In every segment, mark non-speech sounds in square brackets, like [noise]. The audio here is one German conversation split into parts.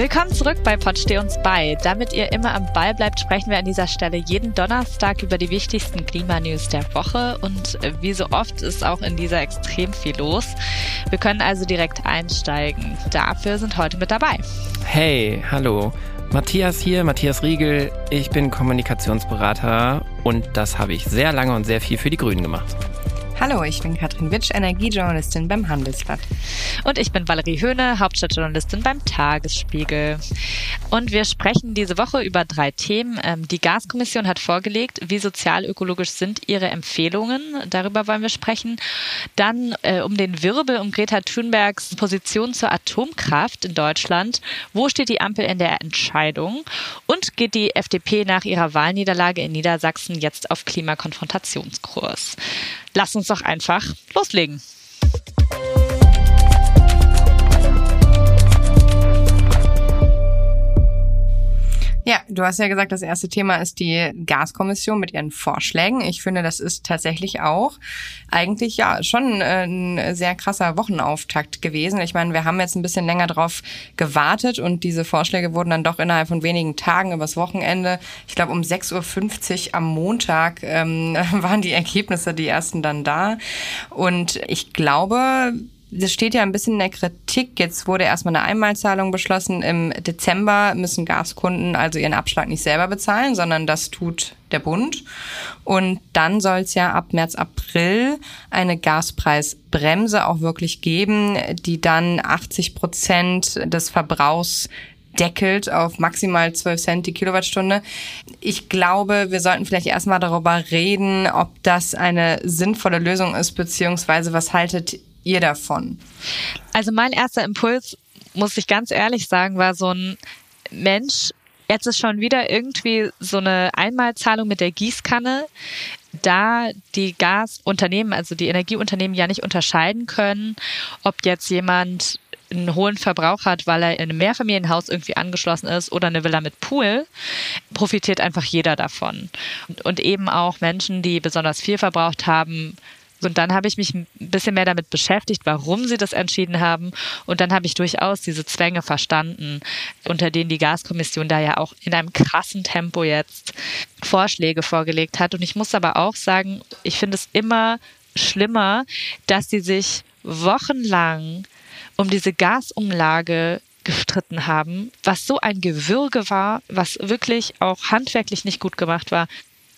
Willkommen zurück bei Pod uns bei. Damit ihr immer am Ball bleibt, sprechen wir an dieser Stelle jeden Donnerstag über die wichtigsten Klimanews der Woche und wie so oft ist auch in dieser extrem viel los. Wir können also direkt einsteigen. Dafür sind heute mit dabei. Hey, hallo. Matthias hier, Matthias Riegel. Ich bin Kommunikationsberater und das habe ich sehr lange und sehr viel für die Grünen gemacht. Hallo, ich bin Katrin Witsch, Energiejournalistin beim Handelsblatt. Und ich bin Valerie Höhne, Hauptstadtjournalistin beim Tagesspiegel. Und wir sprechen diese Woche über drei Themen. Ähm, die Gaskommission hat vorgelegt, wie sozialökologisch sind ihre Empfehlungen. Darüber wollen wir sprechen. Dann äh, um den Wirbel um Greta Thunbergs Position zur Atomkraft in Deutschland. Wo steht die Ampel in der Entscheidung? Und geht die FDP nach ihrer Wahlniederlage in Niedersachsen jetzt auf Klimakonfrontationskurs? Lass uns doch einfach loslegen. Ja, du hast ja gesagt, das erste Thema ist die Gaskommission mit ihren Vorschlägen. Ich finde, das ist tatsächlich auch eigentlich ja schon äh, ein sehr krasser Wochenauftakt gewesen. Ich meine, wir haben jetzt ein bisschen länger drauf gewartet und diese Vorschläge wurden dann doch innerhalb von wenigen Tagen übers Wochenende, ich glaube um 6.50 Uhr am Montag ähm, [laughs] waren die Ergebnisse, die ersten dann da. Und ich glaube, das steht ja ein bisschen in der Kritik. Jetzt wurde erstmal eine Einmalzahlung beschlossen. Im Dezember müssen Gaskunden also ihren Abschlag nicht selber bezahlen, sondern das tut der Bund. Und dann soll es ja ab März, April eine Gaspreisbremse auch wirklich geben, die dann 80 Prozent des Verbrauchs deckelt auf maximal 12 Cent die Kilowattstunde. Ich glaube, wir sollten vielleicht erstmal darüber reden, ob das eine sinnvolle Lösung ist, beziehungsweise was haltet ihr davon? Also mein erster Impuls, muss ich ganz ehrlich sagen, war so ein Mensch, jetzt ist schon wieder irgendwie so eine Einmalzahlung mit der Gießkanne, da die Gasunternehmen, also die Energieunternehmen ja nicht unterscheiden können, ob jetzt jemand einen hohen Verbrauch hat, weil er in einem Mehrfamilienhaus irgendwie angeschlossen ist oder eine Villa mit Pool, profitiert einfach jeder davon. Und, und eben auch Menschen, die besonders viel verbraucht haben, und dann habe ich mich ein bisschen mehr damit beschäftigt, warum sie das entschieden haben. Und dann habe ich durchaus diese Zwänge verstanden, unter denen die Gaskommission da ja auch in einem krassen Tempo jetzt Vorschläge vorgelegt hat. Und ich muss aber auch sagen, ich finde es immer schlimmer, dass sie sich wochenlang um diese Gasumlage gestritten haben, was so ein Gewürge war, was wirklich auch handwerklich nicht gut gemacht war,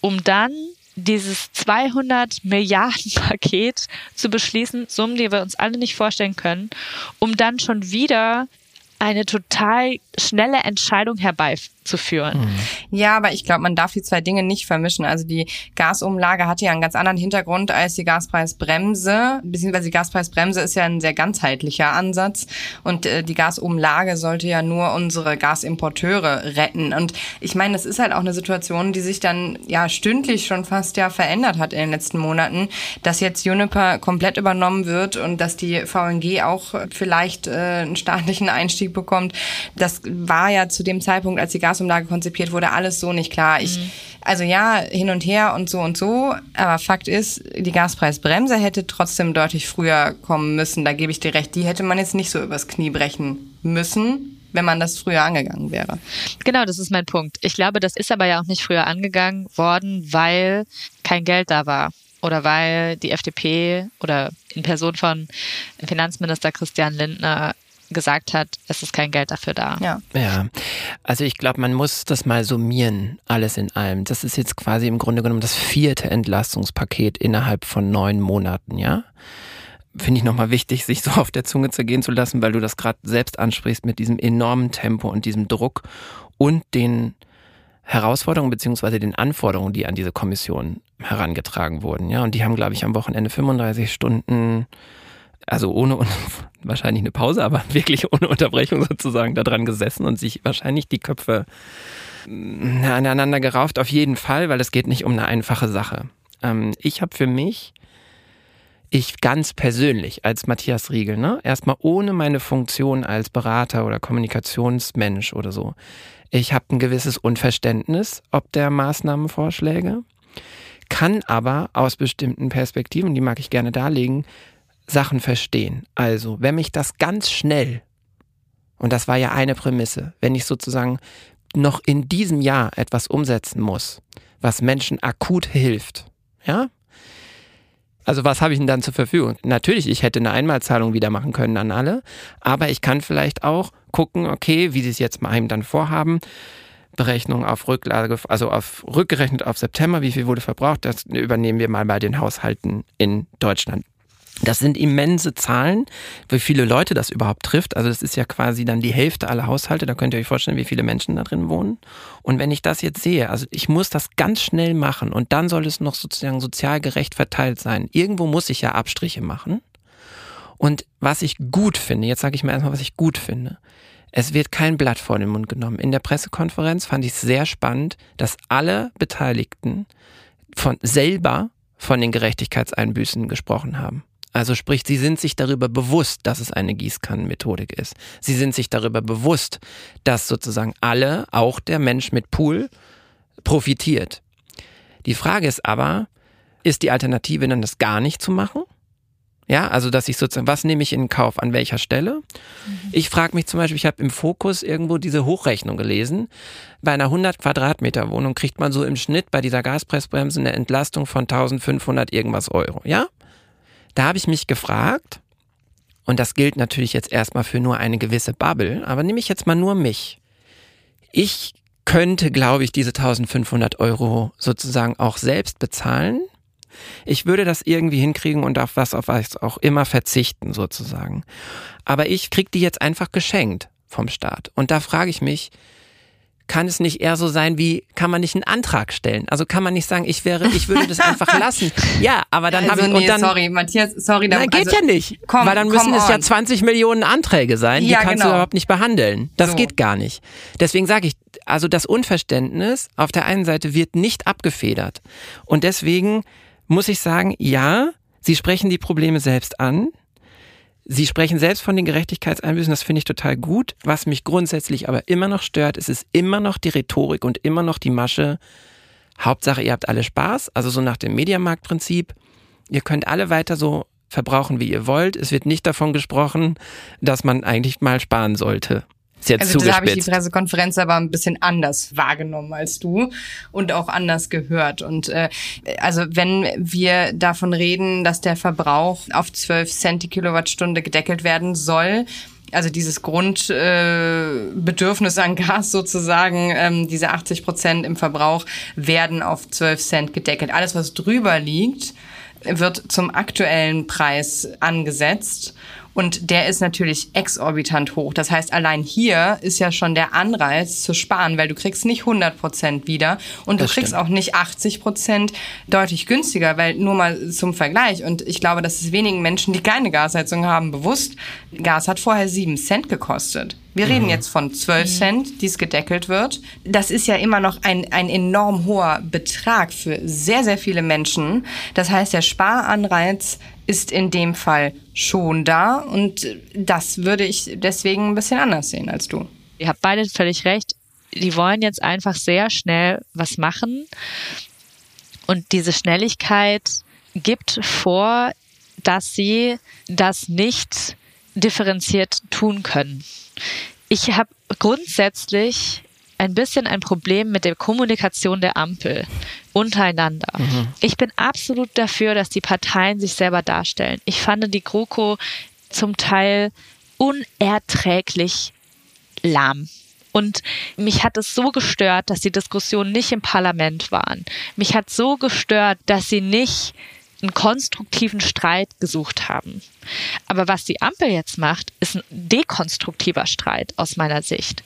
um dann dieses 200 Milliarden [laughs] Paket zu beschließen, Summen, die wir uns alle nicht vorstellen können, um dann schon wieder eine total schnelle Entscheidung herbeizuführen. Mhm. Ja, aber ich glaube, man darf die zwei Dinge nicht vermischen. Also die Gasumlage hatte ja einen ganz anderen Hintergrund als die Gaspreisbremse, beziehungsweise die Gaspreisbremse ist ja ein sehr ganzheitlicher Ansatz und äh, die Gasumlage sollte ja nur unsere Gasimporteure retten. Und ich meine, das ist halt auch eine Situation, die sich dann ja stündlich schon fast ja verändert hat in den letzten Monaten, dass jetzt Juniper komplett übernommen wird und dass die VNG auch vielleicht äh, einen staatlichen Einstieg bekommt. Das war ja zu dem Zeitpunkt, als die Gasumlage konzipiert wurde, alles so nicht klar. Ich, mhm. also ja, hin und her und so und so. Aber Fakt ist, die Gaspreisbremse hätte trotzdem deutlich früher kommen müssen. Da gebe ich dir recht. Die hätte man jetzt nicht so übers Knie brechen müssen wenn man das früher angegangen wäre. Genau, das ist mein Punkt. Ich glaube, das ist aber ja auch nicht früher angegangen worden, weil kein Geld da war oder weil die FDP oder in Person von Finanzminister Christian Lindner gesagt hat, es ist kein Geld dafür da. Ja, ja. also ich glaube, man muss das mal summieren, alles in allem. Das ist jetzt quasi im Grunde genommen das vierte Entlastungspaket innerhalb von neun Monaten, ja finde ich nochmal wichtig, sich so auf der Zunge zergehen zu lassen, weil du das gerade selbst ansprichst mit diesem enormen Tempo und diesem Druck und den Herausforderungen beziehungsweise den Anforderungen, die an diese Kommission herangetragen wurden. Ja, und die haben, glaube ich, am Wochenende 35 Stunden also ohne [laughs] wahrscheinlich eine Pause, aber [laughs] wirklich ohne Unterbrechung sozusagen da dran gesessen und sich wahrscheinlich die Köpfe mm, aneinander gerauft, auf jeden Fall, weil es geht nicht um eine einfache Sache. Ähm, ich habe für mich, ich ganz persönlich als Matthias Riegel, ne, erstmal ohne meine Funktion als Berater oder Kommunikationsmensch oder so, ich habe ein gewisses Unverständnis ob der Maßnahmenvorschläge, kann aber aus bestimmten Perspektiven, die mag ich gerne darlegen, Sachen verstehen. Also, wenn mich das ganz schnell und das war ja eine Prämisse, wenn ich sozusagen noch in diesem Jahr etwas umsetzen muss, was Menschen akut hilft, ja, also was habe ich denn dann zur Verfügung? Natürlich, ich hätte eine Einmalzahlung wieder machen können an alle, aber ich kann vielleicht auch gucken, okay, wie sie es jetzt mal eben dann vorhaben. Berechnung auf Rücklage, also auf rückgerechnet auf September, wie viel wurde verbraucht, das übernehmen wir mal bei den Haushalten in Deutschland. Das sind immense Zahlen, wie viele Leute das überhaupt trifft. Also das ist ja quasi dann die Hälfte aller Haushalte. Da könnt ihr euch vorstellen, wie viele Menschen da drin wohnen. Und wenn ich das jetzt sehe, also ich muss das ganz schnell machen und dann soll es noch sozusagen sozial gerecht verteilt sein. Irgendwo muss ich ja Abstriche machen. Und was ich gut finde, jetzt sage ich mal erstmal, was ich gut finde. Es wird kein Blatt vor den Mund genommen. In der Pressekonferenz fand ich es sehr spannend, dass alle Beteiligten von selber von den Gerechtigkeitseinbüßen gesprochen haben. Also sprich, sie sind sich darüber bewusst, dass es eine Gießkannenmethodik ist. Sie sind sich darüber bewusst, dass sozusagen alle, auch der Mensch mit Pool, profitiert. Die Frage ist aber, ist die Alternative dann das gar nicht zu machen? Ja, also dass ich sozusagen, was nehme ich in Kauf, an welcher Stelle? Mhm. Ich frage mich zum Beispiel, ich habe im Fokus irgendwo diese Hochrechnung gelesen. Bei einer 100 Quadratmeter Wohnung kriegt man so im Schnitt bei dieser Gaspressbremse eine Entlastung von 1500 irgendwas Euro. Ja, da habe ich mich gefragt, und das gilt natürlich jetzt erstmal für nur eine gewisse Bubble, aber nehme ich jetzt mal nur mich. Ich könnte, glaube ich, diese 1500 Euro sozusagen auch selbst bezahlen. Ich würde das irgendwie hinkriegen und auf was auf was auch immer verzichten sozusagen. Aber ich kriege die jetzt einfach geschenkt vom Staat. Und da frage ich mich, kann es nicht eher so sein, wie kann man nicht einen Antrag stellen? Also kann man nicht sagen, ich wäre, ich würde das einfach [laughs] lassen. Ja, aber dann also habe ich nee, und dann sorry, Matthias, sorry, dann, geht also, ja nicht, komm, weil dann müssen es ja 20 Millionen Anträge sein, die Ja, kannst genau. du überhaupt nicht behandeln. Das So. geht gar nicht. Deswegen sage ich, also das Unverständnis auf der einen Seite wird nicht abgefedert und deswegen muss ich sagen, ja, sie sprechen die Probleme selbst an. Sie sprechen selbst von den Gerechtigkeitseinbüßen, das finde ich total gut. Was mich grundsätzlich aber immer noch stört, ist es immer noch die Rhetorik und immer noch die Masche. Hauptsache, ihr habt alle Spaß, also so nach dem Mediamarktprinzip. Ihr könnt alle weiter so verbrauchen, wie ihr wollt. Es wird nicht davon gesprochen, dass man eigentlich mal sparen sollte. Ist jetzt Also da habe ich die. Pressekonferenz aber ein bisschen anders wahrgenommen als du und auch anders gehört. Und äh, also wenn wir davon reden, dass der Verbrauch auf 12 Cent die Kilowattstunde gedeckelt werden soll, also dieses Grundbedürfnis äh, an Gas sozusagen, ähm, diese 80 Prozent im Verbrauch werden auf 12 Cent gedeckelt. Alles, was drüber liegt, wird zum aktuellen Preis angesetzt. Und der ist natürlich exorbitant hoch. Das heißt, allein hier ist ja schon der Anreiz zu sparen, weil du kriegst nicht 100 Prozent wieder und du Das kriegst stimmt. auch nicht 80 Prozent deutlich günstiger, weil nur mal zum Vergleich. Und ich glaube, das ist wenigen Menschen, die keine Gasheizung haben, bewusst. Gas hat vorher 7 Cent gekostet. Wir reden jetzt von 12 Cent, die es gedeckelt wird. Das ist ja immer noch ein, ein enorm hoher Betrag für sehr, sehr viele Menschen. Das heißt, der Sparanreiz ist in dem Fall schon da und das würde ich deswegen ein bisschen anders sehen als du. Ihr habt beide völlig recht. Die wollen jetzt einfach sehr schnell was machen. Und diese Schnelligkeit gibt vor, dass sie das nicht differenziert tun können. Ich habe grundsätzlich ein bisschen ein Problem mit der Kommunikation der Ampel untereinander. Ich bin absolut dafür, dass die Parteien sich selber darstellen. Ich fand die GroKo zum Teil unerträglich lahm. Und mich hat es so gestört, dass die Diskussionen nicht im Parlament waren. Mich hat so gestört, dass sie nicht einen konstruktiven Streit gesucht haben. Aber was die Ampel jetzt macht, ist ein dekonstruktiver Streit aus meiner Sicht.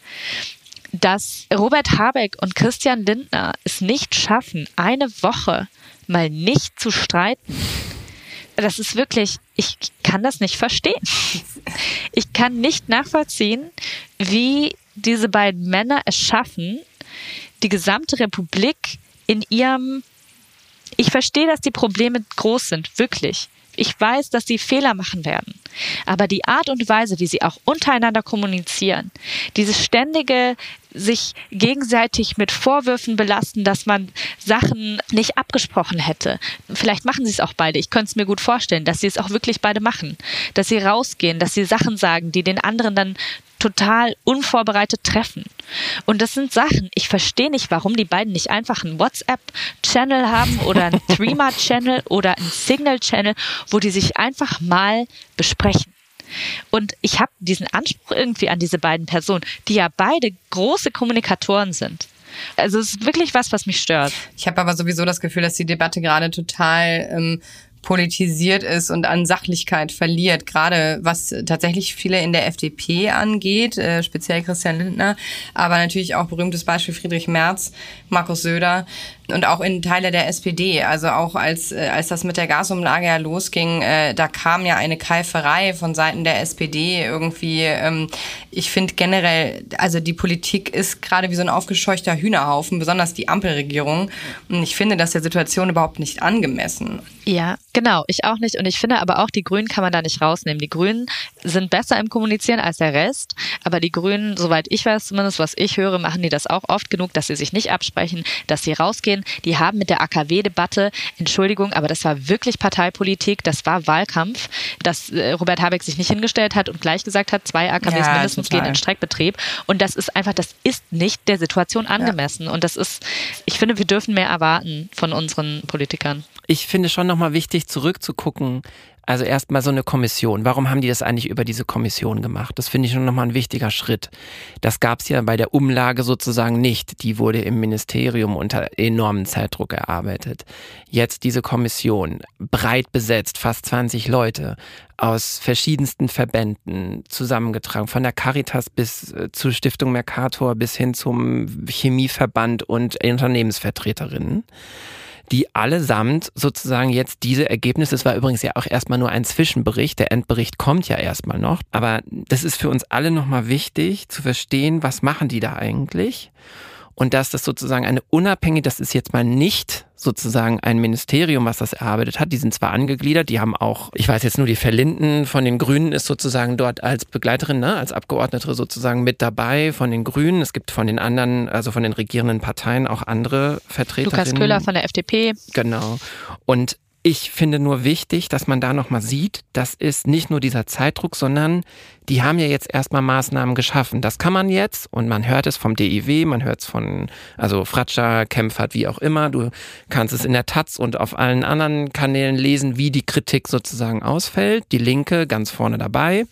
Dass Robert Habeck und Christian Lindner es nicht schaffen, eine Woche mal nicht zu streiten, das ist wirklich, ich kann das nicht verstehen. Ich kann nicht nachvollziehen, wie diese beiden Männer es schaffen, die gesamte Republik in ihrem ich verstehe, dass die Probleme groß sind, wirklich. Ich weiß, dass sie Fehler machen werden. Aber die Art und Weise, wie sie auch untereinander kommunizieren, dieses ständige sich gegenseitig mit Vorwürfen belasten, dass man Sachen nicht abgesprochen hätte. Vielleicht machen sie es auch beide. Ich könnte es mir gut vorstellen, dass sie es auch wirklich beide machen. Dass sie rausgehen, dass sie Sachen sagen, die den anderen dann total unvorbereitet treffen. Und das sind Sachen, ich verstehe nicht, warum die beiden nicht einfach einen WhatsApp-Channel haben oder einen [laughs] Threema-Channel oder einen Signal-Channel, wo die sich einfach mal besprechen. Und ich habe diesen Anspruch irgendwie an diese beiden Personen, die ja beide große Kommunikatoren sind. Also es ist wirklich was, was mich stört. Ich habe aber sowieso das Gefühl, dass die Debatte gerade total ähm, politisiert ist und an Sachlichkeit verliert, gerade was tatsächlich viele in der FDP angeht, äh, speziell Christian Lindner, aber natürlich auch berühmtes Beispiel Friedrich Merz, Markus Söder und auch in Teile der SPD. Also auch als, äh, als das mit der Gasumlage ja losging, äh, da kam ja eine Keiferei von Seiten der SPD irgendwie. Ähm, ich finde generell, also die Politik ist gerade wie so ein aufgescheuchter Hühnerhaufen, besonders die Ampelregierung. Und ich finde das der Situation überhaupt nicht angemessen. Ja, genau, ich auch nicht. Und ich finde aber auch, die Grünen kann man da nicht rausnehmen. Die Grünen sind besser im Kommunizieren als der Rest. Aber die Grünen, soweit ich weiß zumindest, was ich höre, machen die das auch oft genug, dass sie sich nicht absprechen, dass sie rausgehen. Die haben mit der AKW-Debatte, Entschuldigung, aber das war wirklich Parteipolitik, das war Wahlkampf, dass äh, Robert Habeck sich nicht hingestellt hat und gleich gesagt hat, zwei AKWs ja, mindestens total. gehen in Streckbetrieb. Und das ist einfach, das ist nicht der Situation angemessen. Ja. Und das ist, ich finde, wir dürfen mehr erwarten von unseren Politikern ich finde schon nochmal wichtig, zurückzugucken. Also erstmal so eine Kommission. Warum haben die das eigentlich über diese Kommission gemacht? Das finde ich schon nochmal ein wichtiger Schritt. Das gab es ja bei der Umlage sozusagen nicht. Die wurde im Ministerium unter enormen Zeitdruck erarbeitet. Jetzt diese Kommission, breit besetzt, fast 20 Leute aus verschiedensten Verbänden zusammengetragen, von der Caritas bis äh, zur Stiftung Mercator bis hin zum Chemieverband und Unternehmensvertreterinnen die allesamt sozusagen jetzt diese Ergebnisse, es war übrigens ja auch erstmal nur ein Zwischenbericht, der Endbericht kommt ja erstmal noch, aber das ist für uns alle nochmal wichtig zu verstehen, was machen die da eigentlich und dass das sozusagen eine unabhängige, das ist jetzt mal nicht sozusagen ein Ministerium, was das erarbeitet hat. Die sind zwar angegliedert, die haben auch, ich weiß jetzt nur, die Verlinden von den Grünen ist sozusagen dort als Begleiterin, ne, als Abgeordnete sozusagen mit dabei von den Grünen. Es gibt von den anderen, also von den regierenden Parteien auch andere Vertreterinnen. Lukas Köhler von der FDP. Genau. Und ich finde nur wichtig, dass man da nochmal sieht, das ist nicht nur dieser Zeitdruck, sondern die haben ja jetzt erstmal Maßnahmen geschaffen. Das kann man jetzt und man hört es vom DIW, man hört es von, also Fratscher, Kempfert, wie auch immer. Du kannst es in der Taz und auf allen anderen Kanälen lesen, wie die Kritik sozusagen ausfällt. Die Linke ganz vorne dabei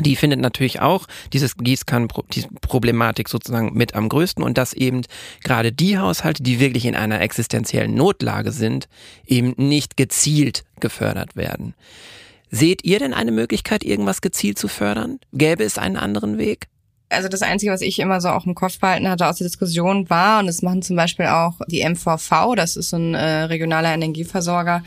die findet natürlich auch dieses Gießkannenproblematik sozusagen mit am größten und dass eben gerade die Haushalte, die wirklich in einer existenziellen Notlage sind, eben nicht gezielt gefördert werden. Seht ihr denn eine Möglichkeit, irgendwas gezielt zu fördern? Gäbe es einen anderen Weg? Also das Einzige, was ich immer so auch im Kopf behalten hatte aus der Diskussion war, und das machen zum Beispiel auch die MVV, das ist so ein äh, regionaler Energieversorger,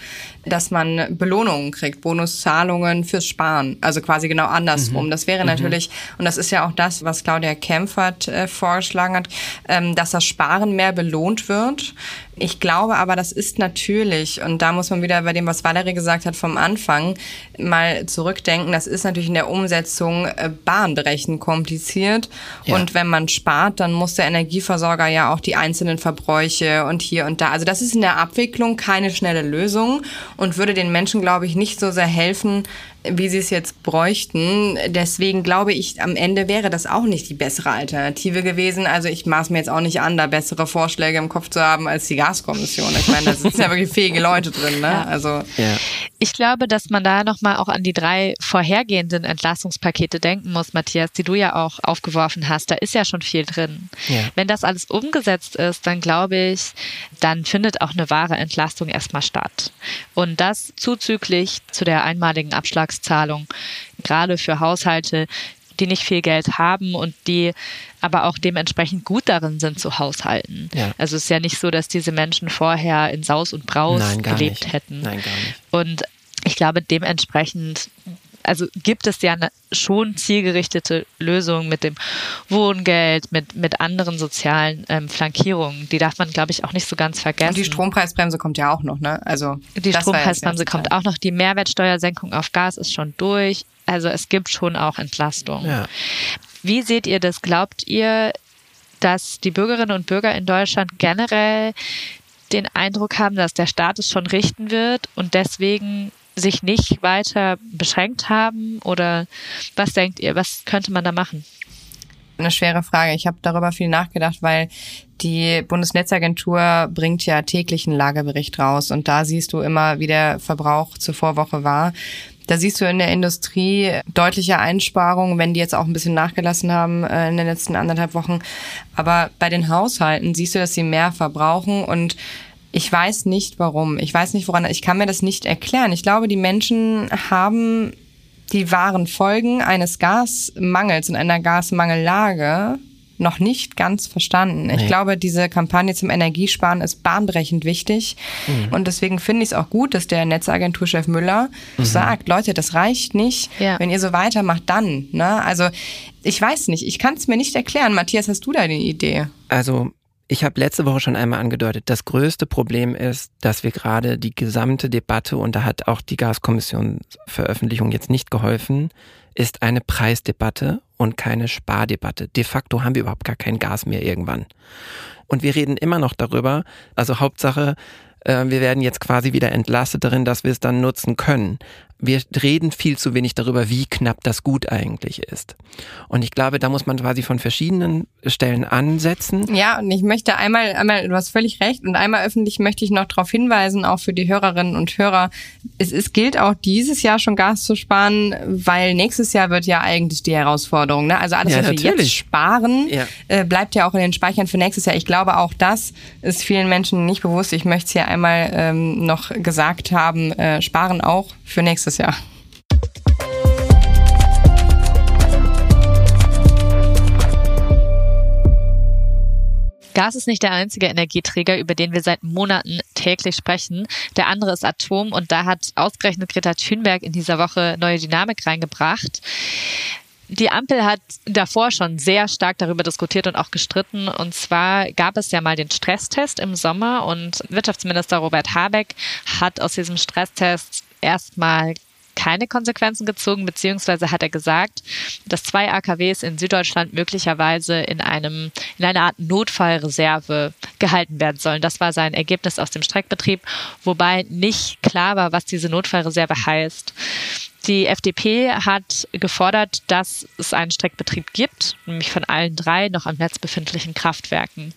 dass man Belohnungen kriegt, Bonuszahlungen fürs Sparen. Also quasi genau andersrum. Mhm. Das wäre mhm. natürlich, und das ist ja auch das, was Claudia Kempfert äh, vorgeschlagen hat, ähm, dass das Sparen mehr belohnt wird. Ich glaube aber, das ist natürlich, und da muss man wieder bei dem, was Valerie gesagt hat vom Anfang, mal zurückdenken, das ist natürlich in der Umsetzung äh, bahnbrechend kompliziert. Ja. Und wenn man spart, dann muss der Energieversorger ja auch die einzelnen Verbräuche und hier und da. Also das ist in der Abwicklung keine schnelle Lösung und würde den Menschen, glaube ich, nicht so sehr helfen, wie sie es jetzt bräuchten. Deswegen glaube ich, am Ende wäre das auch nicht die bessere Alternative gewesen. Also ich maß mir jetzt auch nicht an, da bessere Vorschläge im Kopf zu haben als die Gaskommission. Ich meine, da sitzen ja wirklich fähige Leute drin. Ne? Also ja. Ich glaube, dass man da nochmal auch an die drei vorhergehenden Entlastungspakete denken muss, Matthias, die du ja auch aufgeworfen hast. Da ist ja schon viel drin. Ja. Wenn das alles umgesetzt ist, dann glaube ich, dann findet auch eine wahre Entlastung erstmal statt. Und das zuzüglich zu der einmaligen Abschlag Beitragszahlung, gerade für Haushalte, die nicht viel Geld haben und die aber auch dementsprechend gut darin sind zu haushalten. Ja. Also es ist ja nicht so, dass diese Menschen vorher in Saus und Braus Nein, gelebt nicht. hätten. Nein, gar nicht. Und ich glaube, dementsprechend also gibt es ja eine schon zielgerichtete Lösung mit dem Wohngeld, mit, mit anderen sozialen ähm, Flankierungen. Die darf man, glaube ich, auch nicht so ganz vergessen. Und die Strompreisbremse kommt ja auch noch, ne? Also die Strompreisbremse kommt auch noch. Die Mehrwertsteuersenkung auf Gas ist schon durch. Also es gibt schon auch Entlastung. Ja. Wie seht ihr das? Glaubt ihr, dass die Bürgerinnen und Bürger in Deutschland generell den Eindruck haben, dass der Staat es schon richten wird und deswegen sich nicht weiter beschränkt haben? Oder was denkt ihr, was könnte man da machen? Eine schwere Frage. Ich habe darüber viel nachgedacht, weil die Bundesnetzagentur bringt ja täglich einen Lagerbericht raus und da siehst du immer, wie der Verbrauch zur Vorwoche war. Da siehst du in der Industrie deutliche Einsparungen, wenn die jetzt auch ein bisschen nachgelassen haben äh, in den letzten anderthalb Wochen. Aber bei den Haushalten siehst du, dass sie mehr verbrauchen und ich weiß nicht warum. Ich weiß nicht woran. Ich kann mir das nicht erklären. Ich glaube, die Menschen haben die wahren Folgen eines Gasmangels in einer Gasmangellage noch nicht ganz verstanden. Nee. Ich glaube, diese Kampagne zum Energiesparen ist bahnbrechend wichtig. Mhm. Und deswegen finde ich es auch gut, dass der Netzagenturchef Müller mhm. sagt, Leute, das reicht nicht. Ja. Wenn ihr so weitermacht, dann. Ne? Also ich weiß nicht, ich kann es mir nicht erklären. Matthias, hast du da eine Idee? Also ich habe letzte Woche schon einmal angedeutet, das größte Problem ist, dass wir gerade die gesamte Debatte, und da hat auch die Gaskommission Veröffentlichung jetzt nicht geholfen, ist eine Preisdebatte und keine Spardebatte. De facto haben wir überhaupt gar kein Gas mehr irgendwann. Und wir reden immer noch darüber, also Hauptsache, äh, wir werden jetzt quasi wieder entlastet darin, dass wir es dann nutzen können wir reden viel zu wenig darüber, wie knapp das Gut eigentlich ist. Und ich glaube, da muss man quasi von verschiedenen Stellen ansetzen. Ja, und ich möchte einmal, einmal, du hast völlig recht, und einmal öffentlich möchte ich noch darauf hinweisen, auch für die Hörerinnen und Hörer, es, es gilt auch dieses Jahr schon Gas zu sparen, weil nächstes Jahr wird ja eigentlich die Herausforderung. Ne? Also alles, ja, was natürlich. wir jetzt sparen, ja. äh, bleibt ja auch in den Speichern für nächstes Jahr. Ich glaube, auch das ist vielen Menschen nicht bewusst. Ich möchte es hier einmal ähm, noch gesagt haben, äh, sparen auch für nächstes nächstes Jahr. Gas ist nicht der einzige Energieträger, über den wir seit Monaten täglich sprechen. Der andere ist Atom und da hat ausgerechnet Greta Thunberg in dieser Woche neue Dynamik reingebracht. Die Ampel hat davor schon sehr stark darüber diskutiert und auch gestritten. Und zwar gab es ja mal den Stresstest im Sommer und Wirtschaftsminister Robert Habeck hat aus diesem Stresstest erstmal keine Konsequenzen gezogen, beziehungsweise hat er gesagt, dass zwei AKWs in Süddeutschland möglicherweise in einem, in einer Art Notfallreserve gehalten werden sollen. Das war sein Ergebnis aus dem Streckbetrieb, wobei nicht klar war, was diese Notfallreserve heißt. Die FDP hat gefordert, dass es einen Streckbetrieb gibt, nämlich von allen drei noch am Netz befindlichen Kraftwerken.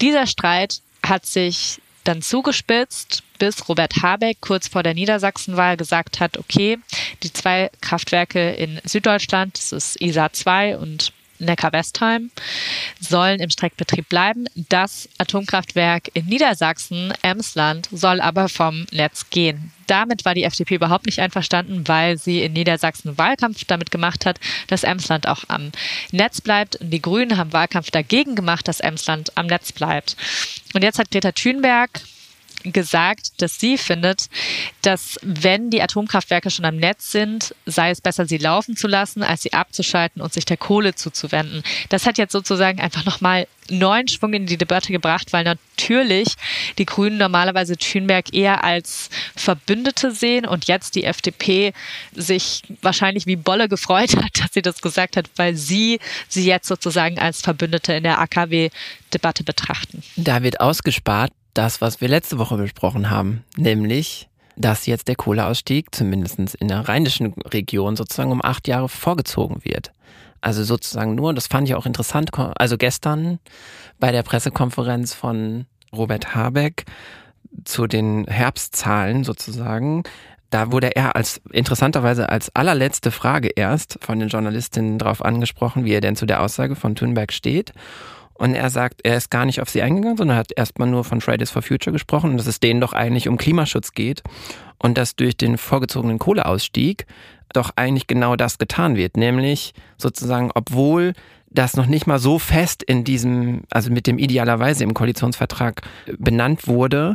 Dieser Streit hat sich dann zugespitzt, bis Robert Habeck kurz vor der Niedersachsenwahl gesagt hat, okay, die zwei Kraftwerke in Süddeutschland, das ist ISA 2 und Neckar-Westheim, sollen im Streckbetrieb bleiben. Das Atomkraftwerk in Niedersachsen, Emsland, soll aber vom Netz gehen. Damit war die FDP überhaupt nicht einverstanden, weil sie in Niedersachsen Wahlkampf damit gemacht hat, dass Emsland auch am Netz bleibt. Und die Grünen haben Wahlkampf dagegen gemacht, dass Emsland am Netz bleibt. Und jetzt hat Greta Thunberg gesagt, dass sie findet, dass wenn die Atomkraftwerke schon am Netz sind, sei es besser, sie laufen zu lassen, als sie abzuschalten und sich der Kohle zuzuwenden. Das hat jetzt sozusagen einfach nochmal neuen Schwung in die Debatte gebracht, weil natürlich die Grünen normalerweise Thünberg eher als Verbündete sehen und jetzt die FDP sich wahrscheinlich wie Bolle gefreut [laughs] hat, dass sie das gesagt hat, weil sie sie jetzt sozusagen als Verbündete in der AKW-Debatte betrachten. Da wird ausgespart das, was wir letzte Woche besprochen haben, nämlich, dass jetzt der Kohleausstieg zumindest in der rheinischen Region sozusagen um acht Jahre vorgezogen wird. Also sozusagen nur, das fand ich auch interessant, also gestern bei der Pressekonferenz von Robert Habeck zu den Herbstzahlen sozusagen, da wurde er als interessanterweise als allerletzte Frage erst von den Journalistinnen darauf angesprochen, wie er denn zu der Aussage von Thunberg steht. Und er sagt, er ist gar nicht auf sie eingegangen, sondern hat erstmal nur von Fridays for Future gesprochen und dass es denen doch eigentlich um Klimaschutz geht und dass durch den vorgezogenen Kohleausstieg doch eigentlich genau das getan wird, nämlich sozusagen, obwohl das noch nicht mal so fest in diesem, also mit dem idealerweise im Koalitionsvertrag benannt wurde,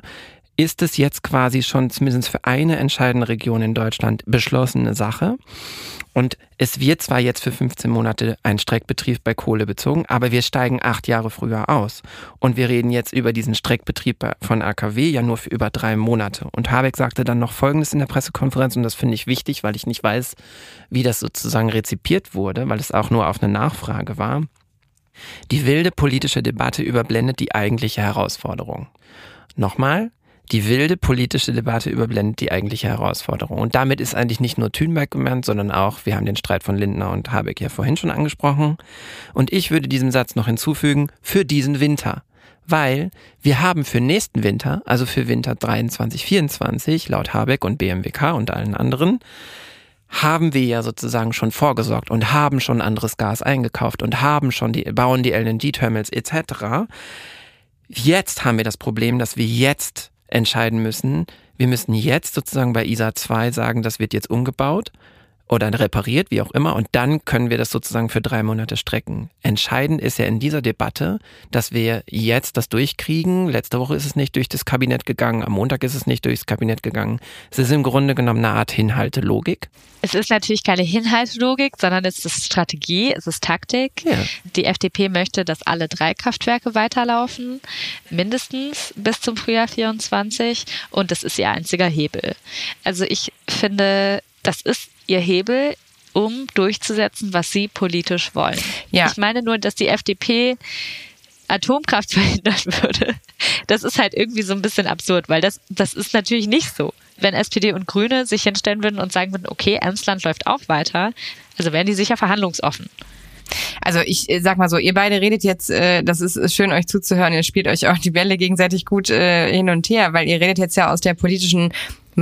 ist es jetzt quasi schon zumindest für eine entscheidende Region in Deutschland beschlossene Sache. Und es wird zwar jetzt für 15 Monate ein Streckbetrieb bei Kohle bezogen, aber wir steigen acht Jahre früher aus. Und wir reden jetzt über diesen Streckbetrieb von AKW ja nur für über drei Monate. Und Habeck sagte dann noch Folgendes in der Pressekonferenz, und das finde ich wichtig, weil ich nicht weiß, wie das sozusagen rezipiert wurde, weil es auch nur auf eine Nachfrage war. Die wilde politische Debatte überblendet die eigentliche Herausforderung. Nochmal, Die wilde politische Debatte überblendet die eigentliche Herausforderung. Und damit ist eigentlich nicht nur Thünberg gemeint, sondern auch, wir haben den Streit von Lindner und Habeck ja vorhin schon angesprochen. Und ich würde diesem Satz noch hinzufügen, für diesen Winter. Weil wir haben für nächsten Winter, also für Winter 23, 24, laut Habeck und BMWK und allen anderen, haben wir ja sozusagen schon vorgesorgt und haben schon anderes Gas eingekauft und haben schon die, bauen die LNG-Terminals etc. Jetzt haben wir das Problem, dass wir jetzt entscheiden müssen, wir müssen jetzt sozusagen bei ISA 2 sagen, das wird jetzt umgebaut oder repariert, wie auch immer, und dann können wir das sozusagen für drei Monate strecken. Entscheidend ist ja in dieser Debatte, dass wir jetzt das durchkriegen. Letzte Woche ist es nicht durch das Kabinett gegangen, am Montag ist es nicht durchs Kabinett gegangen. Es ist im Grunde genommen eine Art Hinhaltelogik. Es ist natürlich keine Hinhaltelogik, sondern es ist Strategie, es ist Taktik. Ja. Die FDP möchte, dass alle drei Kraftwerke weiterlaufen, mindestens bis zum Frühjahr 24, und das ist ihr einziger Hebel. Also ich finde, das ist ihr Hebel, um durchzusetzen, was sie politisch wollen. Ja. Ich meine nur, dass die FDP Atomkraft [laughs] verhindern würde. Das ist halt irgendwie so ein bisschen absurd, weil das, das ist natürlich nicht so. Wenn SPD und Grüne sich hinstellen würden und sagen würden, okay, Emsland läuft auch weiter, also wären die sicher verhandlungsoffen. Also ich äh, sag mal so, ihr beide redet jetzt, äh, das ist schön euch zuzuhören, ihr spielt euch auch die Bälle gegenseitig gut äh, hin und her, weil ihr redet jetzt ja aus der politischen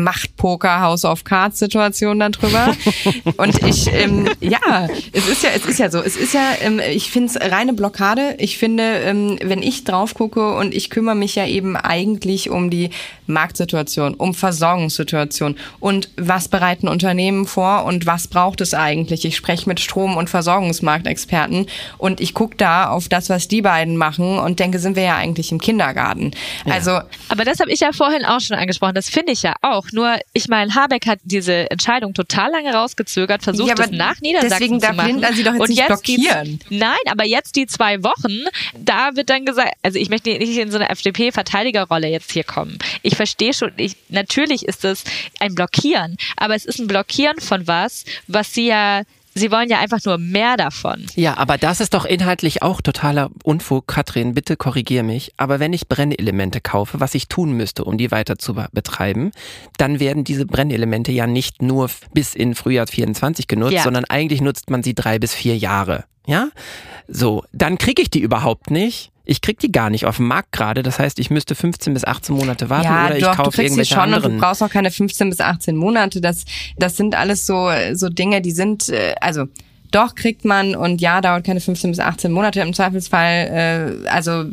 Machtpoker House of Cards Situation dann drüber. [laughs] und ich, ähm, ja, es ist ja, es ist ja so. Es ist ja, ähm, ich finde es reine Blockade. Ich finde, ähm, wenn ich drauf gucke und ich kümmere mich ja eben eigentlich um die Marktsituation, um Versorgungssituation und was bereiten Unternehmen vor und was braucht es eigentlich. Ich spreche mit Strom- und Versorgungsmarktexperten und ich gucke da auf das, was die beiden machen und denke, sind wir ja eigentlich im Kindergarten. Ja. Also, aber das habe ich ja vorhin auch schon angesprochen. Das finde ich ja auch. Nur, ich meine, Habeck hat diese Entscheidung total lange rausgezögert, versucht ja, es nach Niedersachsen deswegen zu machen. Darf sie doch jetzt und nicht blockieren. Die, nein, aber jetzt die zwei Wochen, da wird dann gesagt, also ich möchte nicht in so eine FDP-Verteidigerrolle jetzt hier kommen. Ich verstehe schon, ich, natürlich ist es ein Blockieren, aber es ist ein Blockieren von was, was sie ja Sie wollen ja einfach nur mehr davon. Ja, aber das ist doch inhaltlich auch totaler Unfug. Katrin, bitte korrigier mich. Aber wenn ich Brennelemente kaufe, was ich tun müsste, um die weiter zu betreiben, dann werden diese Brennelemente ja nicht nur bis in Frühjahr 24 genutzt, ja. sondern eigentlich nutzt man sie drei bis vier Jahre. Ja? So, dann kriege ich die überhaupt nicht ich krieg die gar nicht auf dem Markt gerade. Das heißt, ich müsste 15 bis 18 Monate warten ja, oder ich kaufe irgendwelche schon anderen. Und du brauchst auch keine 15 bis 18 Monate. Das, das sind alles so, so Dinge, die sind, äh, also doch kriegt man und ja, dauert keine 15 bis 18 Monate im Zweifelsfall. Äh, also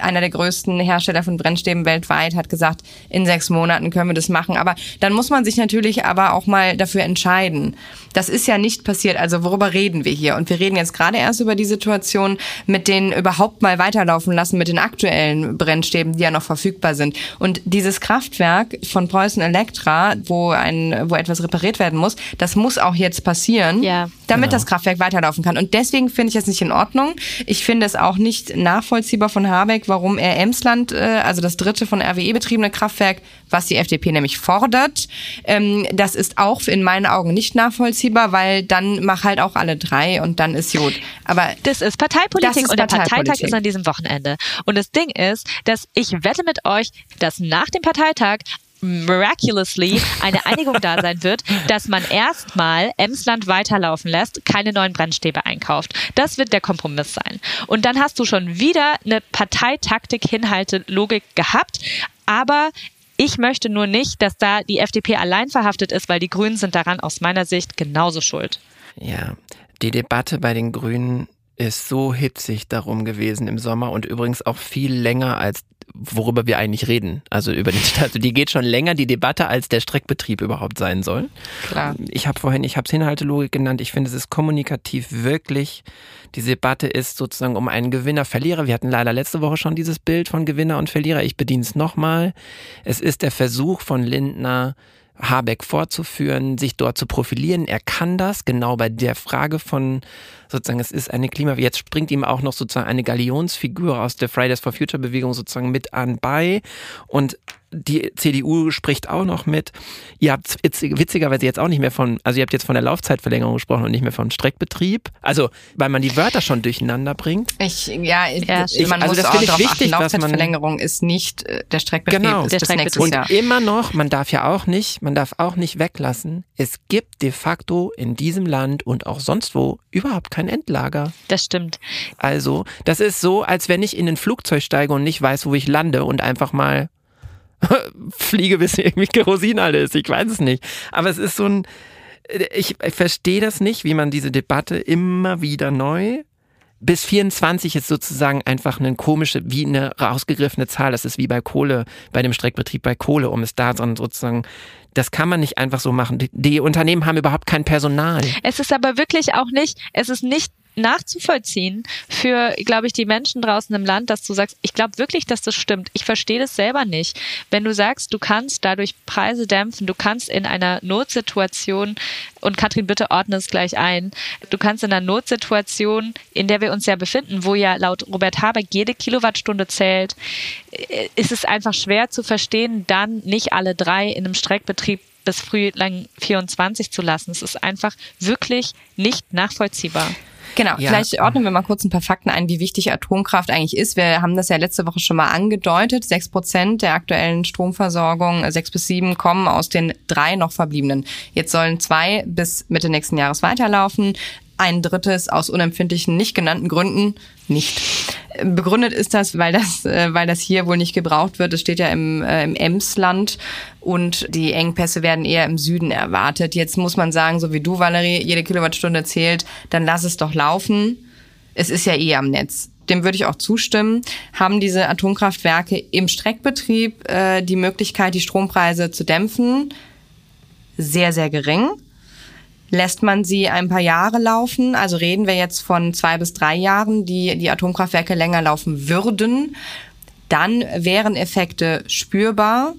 einer der größten Hersteller von Brennstäben weltweit, hat gesagt, in sechs Monaten können wir das machen. Aber dann muss man sich natürlich aber auch mal dafür entscheiden. Das ist ja nicht passiert. Also worüber reden wir hier? Und wir reden jetzt gerade erst über die Situation mit den überhaupt mal weiterlaufen lassen, mit den aktuellen Brennstäben, die ja noch verfügbar sind. Und dieses Kraftwerk von Preußen Elektra, wo ein, wo etwas repariert werden muss, das muss auch jetzt passieren, ja. damit genau. das Kraftwerk weiterlaufen kann. Und deswegen finde ich es nicht in Ordnung. Ich finde es auch nicht nachvollziehbar von Habeck, warum er Emsland, äh, also das dritte von RWE betriebene Kraftwerk, was die FDP nämlich fordert, ähm, das ist auch in meinen Augen nicht nachvollziehbar, weil dann mach halt auch alle drei und dann ist gut. Aber das ist Parteipolitik das ist und der Parteitag ist an diesem Wochenende. Und das Ding ist, dass ich wette mit euch, dass nach dem Parteitag miraculously eine Einigung da sein wird, dass man erstmal Emsland weiterlaufen lässt, keine neuen Brennstäbe einkauft. Das wird der Kompromiss sein. Und dann hast du schon wieder eine Parteitaktik, Hinhalte, Logik gehabt, aber ich möchte nur nicht, dass da die FDP allein verhaftet ist, weil die Grünen sind daran aus meiner Sicht genauso schuld. Ja, die Debatte bei den Grünen ist so hitzig darum gewesen im Sommer und übrigens auch viel länger als worüber wir eigentlich reden. Also über die, [laughs] also die geht schon länger, die Debatte, als der Streckbetrieb überhaupt sein soll. Klar. Ich habe vorhin, ich habe es Hinhaltelogik genannt. Ich finde, es ist kommunikativ wirklich. Die Debatte ist sozusagen um einen Gewinner, Verlierer. Wir hatten leider letzte Woche schon dieses Bild von Gewinner und Verlierer. Ich bediene es nochmal. Es ist der Versuch von Lindner, Habeck vorzuführen, sich dort zu profilieren. Er kann das genau bei der Frage von sozusagen, es ist eine Klima, jetzt springt ihm auch noch sozusagen eine Galionsfigur aus der Fridays for Future Bewegung sozusagen mit an bei und die CDU spricht auch noch mit. Ihr habt jetzt, witzigerweise jetzt auch nicht mehr von, also ihr habt jetzt von der Laufzeitverlängerung gesprochen und nicht mehr von Streckbetrieb. Also, weil man die Wörter schon durcheinander bringt. Ich, ja, ja ich, man also muss das auch darauf wichtig, achten, Laufzeitverlängerung ist nicht äh, der Streckbetrieb, genau. ist der das nächste Und Jahr. immer noch, man darf ja auch nicht, man darf auch nicht weglassen, es gibt de facto in diesem Land und auch sonst wo überhaupt kein Endlager. Das stimmt. Also, das ist so, als wenn ich in ein Flugzeug steige und nicht weiß, wo ich lande und einfach mal [laughs] fliege, bis irgendwie Kerosin alle ist. Ich weiß es nicht. Aber es ist so ein, ich, ich verstehe das nicht, wie man diese Debatte immer wieder neu bis 24 ist sozusagen einfach eine komische, wie eine rausgegriffene Zahl. Das ist wie bei Kohle, bei dem Streckbetrieb bei Kohle, um es da sozusagen, das kann man nicht einfach so machen. Die Unternehmen haben überhaupt kein Personal. Es ist aber wirklich auch nicht, es ist nicht nachzuvollziehen für, glaube ich, die Menschen draußen im Land, dass du sagst, ich glaube wirklich, dass das stimmt. Ich verstehe das selber nicht. Wenn du sagst, du kannst dadurch Preise dämpfen, du kannst in einer Notsituation, und Katrin, bitte ordne es gleich ein, du kannst in einer Notsituation, in der wir uns ja befinden, wo ja laut Robert Habeck jede Kilowattstunde zählt, äh, ist es einfach schwer zu verstehen, dann nicht alle drei in einem Streckbetrieb bis früh lang 24 zu lassen. Es ist einfach wirklich nicht nachvollziehbar. Genau, ja. vielleicht ordnen wir mal kurz ein paar Fakten ein, wie wichtig Atomkraft eigentlich ist. Wir haben das ja letzte Woche schon mal angedeutet. Sechs Prozent der aktuellen Stromversorgung, äh, sechs bis sieben, kommen aus den drei noch verbliebenen. Jetzt sollen zwei bis Mitte nächsten Jahres weiterlaufen ein drittes aus unempfindlichen, nicht genannten Gründen nicht. Begründet ist das, weil das, äh, weil das hier wohl nicht gebraucht wird. Es steht ja im, äh, im Emsland und die Engpässe werden eher im Süden erwartet. Jetzt muss man sagen, so wie du, Valerie, jede Kilowattstunde zählt, dann lass es doch laufen. Es ist ja eh am Netz dem würde ich auch zustimmen, haben diese Atomkraftwerke im Streckbetrieb äh, die Möglichkeit, die Strompreise zu dämpfen. Sehr, sehr gering. Lässt man sie ein paar Jahre laufen, also reden wir jetzt von zwei bis drei Jahren, die die Atomkraftwerke länger laufen würden, dann wären Effekte spürbar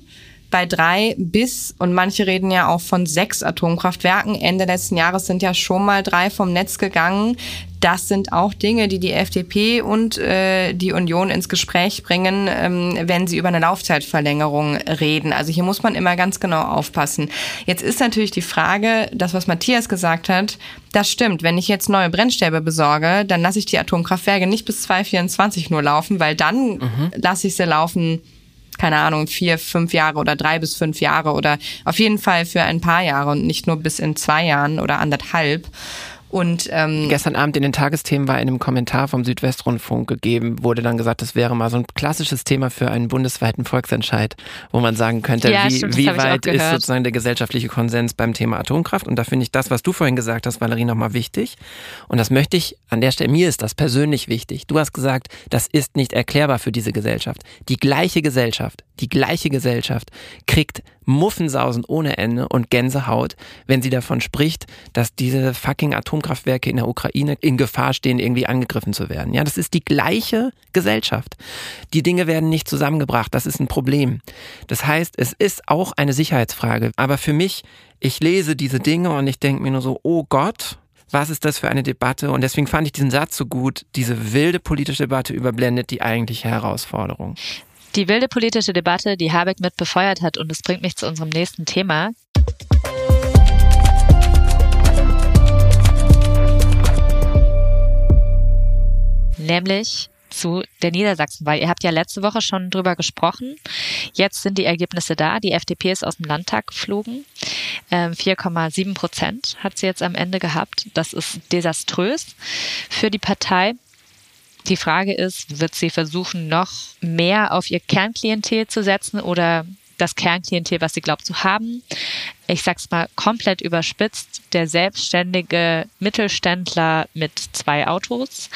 bei drei bis, und manche reden ja auch von sechs Atomkraftwerken. Ende letzten Jahres sind ja schon mal drei vom Netz gegangen. Das sind auch Dinge, die die FDP und äh, die Union ins Gespräch bringen, ähm, wenn sie über eine Laufzeitverlängerung reden. Also hier muss man immer ganz genau aufpassen. Jetzt ist natürlich die Frage, das, was Matthias gesagt hat, das stimmt. Wenn ich jetzt neue Brennstäbe besorge, dann lasse ich die Atomkraftwerke nicht bis 2024 nur laufen, weil dann mhm. lasse ich sie laufen keine Ahnung, vier, fünf Jahre oder drei bis fünf Jahre oder auf jeden Fall für ein paar Jahre und nicht nur bis in zwei Jahren oder anderthalb. Und ähm, gestern Abend in den Tagesthemen war in einem Kommentar vom Südwestrundfunk gegeben, wurde dann gesagt, das wäre mal so ein klassisches Thema für einen bundesweiten Volksentscheid, wo man sagen könnte, ja, wie, stimmt, wie weit ist sozusagen der gesellschaftliche Konsens beim Thema Atomkraft? Und da finde ich das, was du vorhin gesagt hast, Valerie, nochmal wichtig. Und das möchte ich an der Stelle, mir ist das persönlich wichtig. Du hast gesagt, das ist nicht erklärbar für diese Gesellschaft. Die gleiche Gesellschaft, die gleiche Gesellschaft kriegt Muffensausen ohne Ende und Gänsehaut, wenn sie davon spricht, dass diese fucking Atomkraftwerke in der Ukraine in Gefahr stehen, irgendwie angegriffen zu werden. Ja, das ist die gleiche Gesellschaft. Die Dinge werden nicht zusammengebracht. Das ist ein Problem. Das heißt, es ist auch eine Sicherheitsfrage. Aber für mich, ich lese diese Dinge und ich denke mir nur so, oh Gott, was ist das für eine Debatte? Und deswegen fand ich diesen Satz so gut, diese wilde politische Debatte überblendet die eigentliche Herausforderung. Die wilde politische Debatte, die Habeck mit befeuert hat, und es bringt mich zu unserem nächsten Thema. Nämlich zu der Niedersachsenwahl. Ihr habt ja letzte Woche schon drüber gesprochen. Jetzt sind die Ergebnisse da. Die FDP ist aus dem Landtag geflogen. 4,7 ähm, Prozent hat sie jetzt am Ende gehabt. Das ist desaströs für die Partei. Die Frage ist, wird sie versuchen, noch mehr auf ihr Kernklientel zu setzen oder das Kernklientel, was sie glaubt zu haben. Ich sag's mal komplett überspitzt, der selbstständige Mittelständler mit zwei Autos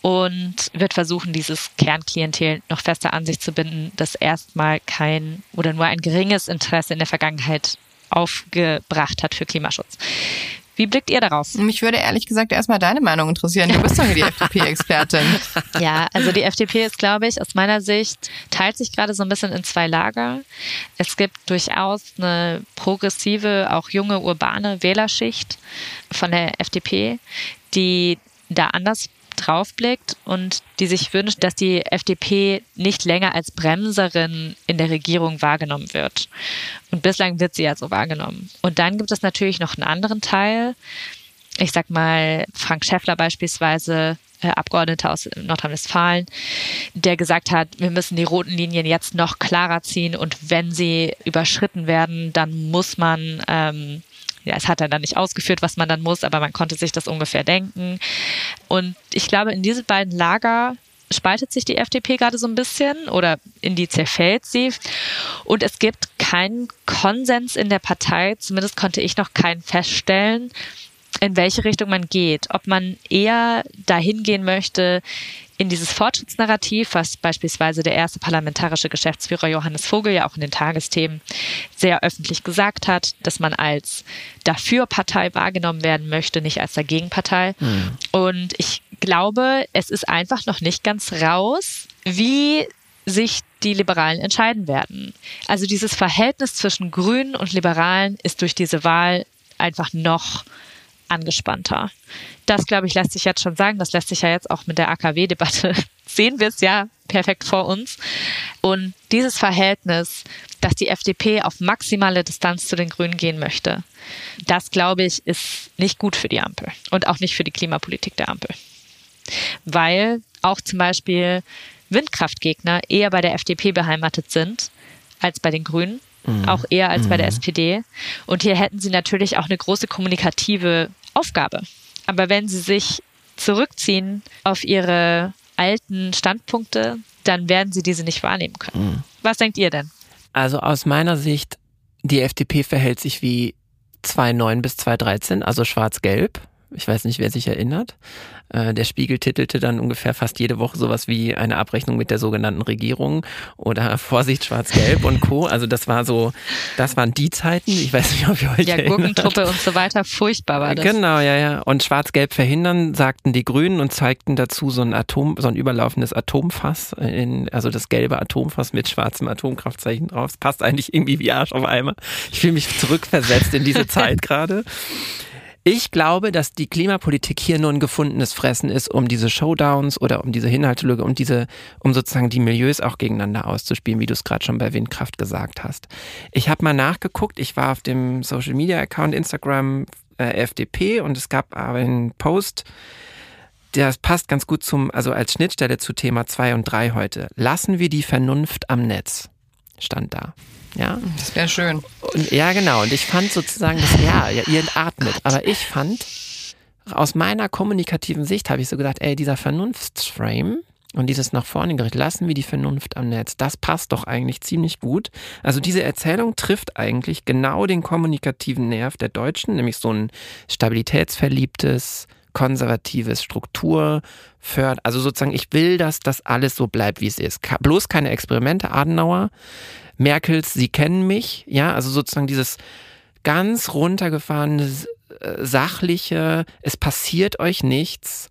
und wird versuchen, dieses Kernklientel noch fester an sich zu binden, das erstmal kein oder nur ein geringes Interesse in der Vergangenheit aufgebracht hat für Klimaschutz. Wie blickt ihr darauf? Mich würde ehrlich gesagt erstmal deine Meinung interessieren. Du bist doch hier die [laughs] FDP-Expertin. Ja, also die FDP ist, glaube ich, aus meiner Sicht, teilt sich gerade so ein bisschen in zwei Lager. Es gibt durchaus eine progressive, auch junge, urbane Wählerschicht von der FDP, die da anders draufblickt und die sich wünscht, dass die FDP nicht länger als Bremserin in der Regierung wahrgenommen wird. Und bislang wird sie ja so wahrgenommen. Und dann gibt es natürlich noch einen anderen Teil. Ich sag mal, Frank Schäffler beispielsweise, äh, Abgeordneter aus Nordrhein-Westfalen, der gesagt hat, wir müssen die roten Linien jetzt noch klarer ziehen und wenn sie überschritten werden, dann muss man ähm, ja, es hat er dann nicht ausgeführt, was man dann muss, aber man konnte sich das ungefähr denken. Und ich glaube, in diese beiden Lager spaltet sich die FDP gerade so ein bisschen oder in die zerfällt sie. Und es gibt keinen Konsens in der Partei, zumindest konnte ich noch keinen feststellen, in welche Richtung man geht. Ob man eher dahin gehen möchte, in dieses Fortschrittsnarrativ, was beispielsweise der erste parlamentarische Geschäftsführer Johannes Vogel ja auch in den Tagesthemen sehr öffentlich gesagt hat, dass man als Dafür-Partei wahrgenommen werden möchte, nicht als Dagegenpartei. Mhm. Und ich glaube, es ist einfach noch nicht ganz raus, wie sich die Liberalen entscheiden werden. Also dieses Verhältnis zwischen Grünen und Liberalen ist durch diese Wahl einfach noch angespannter. Das, glaube ich, lässt sich jetzt schon sagen. Das lässt sich ja jetzt auch mit der AKW-Debatte [laughs] sehen wir es ja perfekt vor uns. Und dieses Verhältnis, dass die FDP auf maximale Distanz zu den Grünen gehen möchte, das, glaube ich, ist nicht gut für die Ampel und auch nicht für die Klimapolitik der Ampel. Weil auch zum Beispiel Windkraftgegner eher bei der FDP beheimatet sind als bei den Grünen mhm. auch eher als bei der mhm. SPD. Und hier hätten sie natürlich auch eine große kommunikative Aufgabe. Aber wenn sie sich zurückziehen auf ihre alten Standpunkte, dann werden sie diese nicht wahrnehmen können. Mhm. Was denkt ihr denn? Also aus meiner Sicht, die FDP verhält sich wie 2009 bis 2013, also schwarz-gelb. Ich weiß nicht, wer sich erinnert. Äh, der Spiegel titelte dann ungefähr fast jede Woche sowas wie eine Abrechnung mit der sogenannten Regierung oder [laughs] Vorsicht Schwarz-Gelb und Co. Also das war so, das waren die Zeiten. Ich weiß nicht, ob ihr euch Ja, Gurkentruppe und so weiter. Furchtbar war das. Genau, ja, ja. Und Schwarz-Gelb verhindern, sagten die Grünen und zeigten dazu so ein Atom, so ein überlaufendes Atomfass, in, also das gelbe Atomfass mit schwarzem Atomkraftzeichen drauf. Das passt eigentlich irgendwie wie Arsch auf Eimer. Ich fühle mich zurückversetzt in diese [laughs] Zeit gerade. Ich glaube, dass die Klimapolitik hier nur ein gefundenes Fressen ist, um diese Showdowns oder um diese Inhaltslücke, um diese, um sozusagen die Milieus auch gegeneinander auszuspielen, wie du es gerade schon bei Windkraft gesagt hast. Ich habe mal nachgeguckt, ich war auf dem Social Media Account Instagram äh, FDP und es gab aber einen Post, das passt ganz gut zum, also als Schnittstelle zu Thema 2 und 3 heute. Lassen wir die Vernunft am Netz, stand da. Ja. Das wäre schön. Und, ja, genau. Und ich fand sozusagen, das, ja, ihr atmet. Aber ich fand, aus meiner kommunikativen Sicht habe ich so gedacht, ey, dieser Vernunftsframe und dieses nach vorne gerichtet, lassen wir die Vernunft am Netz, das passt doch eigentlich ziemlich gut. Also diese Erzählung trifft eigentlich genau den kommunikativen Nerv der Deutschen, nämlich so ein stabilitätsverliebtes, konservatives Struktur fördert. Also sozusagen, ich will, dass das alles so bleibt, wie es ist. Bloß keine Experimente. Adenauer Merkels Sie kennen mich, ja, also sozusagen dieses ganz runtergefahrene, sachliche, es passiert euch nichts,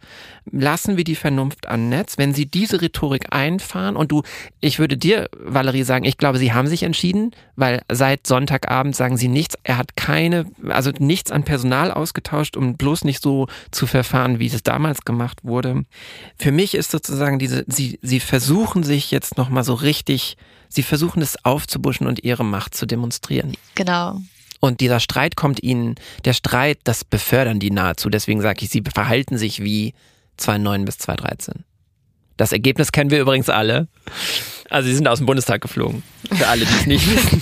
lassen wir die Vernunft an Netz. Wenn Sie diese Rhetorik einfahren und du, ich würde dir, Valerie, sagen, ich glaube, Sie haben sich entschieden, weil seit Sonntagabend sagen Sie nichts, er hat keine, also nichts an Personal ausgetauscht, um bloß nicht so zu verfahren, wie es damals gemacht wurde. Für mich ist sozusagen diese, Sie, Sie versuchen sich jetzt nochmal so richtig Sie versuchen es aufzubuschen und ihre Macht zu demonstrieren. Genau. Und dieser Streit kommt ihnen, der Streit, das befördern die nahezu. Deswegen sage ich, sie verhalten sich wie 2009 bis 2013. Das Ergebnis kennen wir übrigens alle. Also sie sind aus dem Bundestag geflogen. Für alle, die es nicht [laughs] wissen.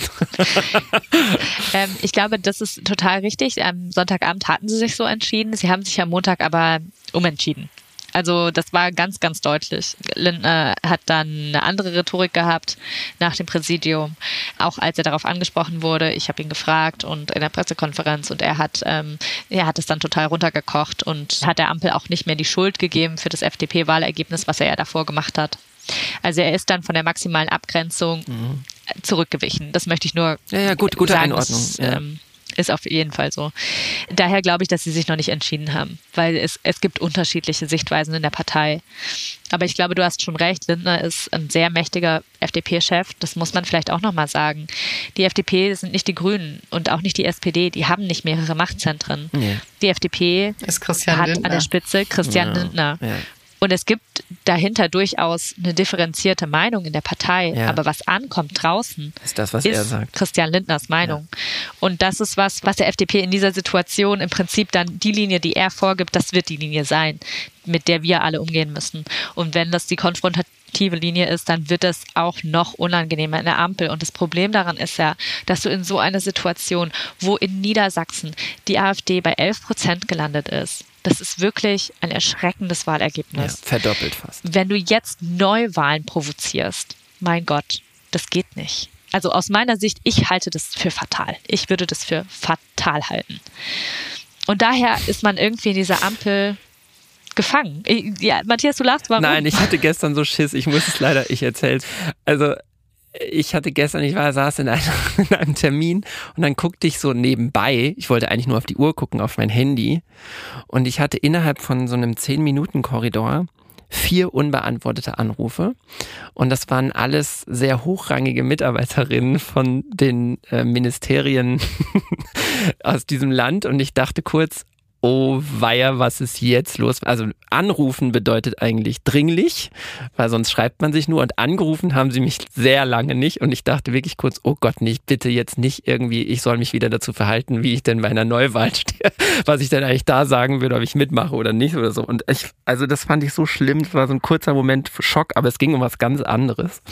ähm, ich glaube, das ist total richtig. Am Sonntagabend hatten sie sich so entschieden. Sie haben sich am Montag aber umentschieden. Also das war ganz, ganz deutlich. Lindner hat dann eine andere Rhetorik gehabt nach dem Präsidium, auch als er darauf angesprochen wurde. Ich habe ihn gefragt und in der Pressekonferenz und er hat, ähm, er hat es dann total runtergekocht und hat der Ampel auch nicht mehr die Schuld gegeben für das FDP-Wahlergebnis, was er ja davor gemacht hat. Also er ist dann von der maximalen Abgrenzung mhm. zurückgewichen. Das möchte ich nur ja, ja, gut, gute sagen. Einordnung. Das, ja. ähm, ist auf jeden Fall so. Daher glaube ich, dass sie sich noch nicht entschieden haben, weil es, es gibt unterschiedliche Sichtweisen in der Partei. Aber ich glaube, du hast schon recht, Lindner ist ein sehr mächtiger FDP-Chef. Das muss man vielleicht auch nochmal sagen. Die FDP sind nicht die Grünen und auch nicht die SPD. Die haben nicht mehrere Machtzentren. Ja. Die FDP hat Lindner. an der Spitze Christian ja. Lindner. Ja. Und es gibt dahinter durchaus eine differenzierte Meinung in der Partei. Ja. Aber was ankommt draußen, ist das, was ist er sagt. Christian Lindners Meinung. Ja. Und das ist was, was der FDP in dieser Situation im Prinzip dann die Linie, die er vorgibt, das wird die Linie sein, mit der wir alle umgehen müssen. Und wenn das die konfrontative Linie ist, dann wird es auch noch unangenehmer in der Ampel. Und das Problem daran ist ja, dass du in so einer Situation, wo in Niedersachsen die AfD bei 11 Prozent gelandet ist, das ist wirklich ein erschreckendes Wahlergebnis. Ja, verdoppelt fast. Wenn du jetzt Neuwahlen provozierst, mein Gott, das geht nicht. Also aus meiner Sicht, ich halte das für fatal. Ich würde das für fatal halten. Und daher ist man irgendwie in dieser Ampel gefangen. Ja, Matthias, du lachst, warum? Nein, ich hatte gestern so Schiss. Ich muss es leider, ich erzähl's. Also ich hatte gestern, ich war, saß in einem, [laughs] in einem Termin und dann guckte ich so nebenbei, ich wollte eigentlich nur auf die Uhr gucken, auf mein Handy. Und ich hatte innerhalb von so einem 10-Minuten-Korridor vier unbeantwortete Anrufe. Und das waren alles sehr hochrangige Mitarbeiterinnen von den äh, Ministerien [laughs] aus diesem Land. Und ich dachte kurz, oh weia, was ist jetzt los? Also anrufen bedeutet eigentlich dringlich, weil sonst schreibt man sich nur und angerufen haben sie mich sehr lange nicht und ich dachte wirklich kurz, oh Gott, nicht, bitte jetzt nicht irgendwie, ich soll mich wieder dazu verhalten, wie ich denn bei einer Neuwahl stehe, [laughs] was ich denn eigentlich da sagen würde, ob ich mitmache oder nicht oder so. Und ich, also das fand ich so schlimm, es war so ein kurzer Moment Schock, aber es ging um was ganz anderes.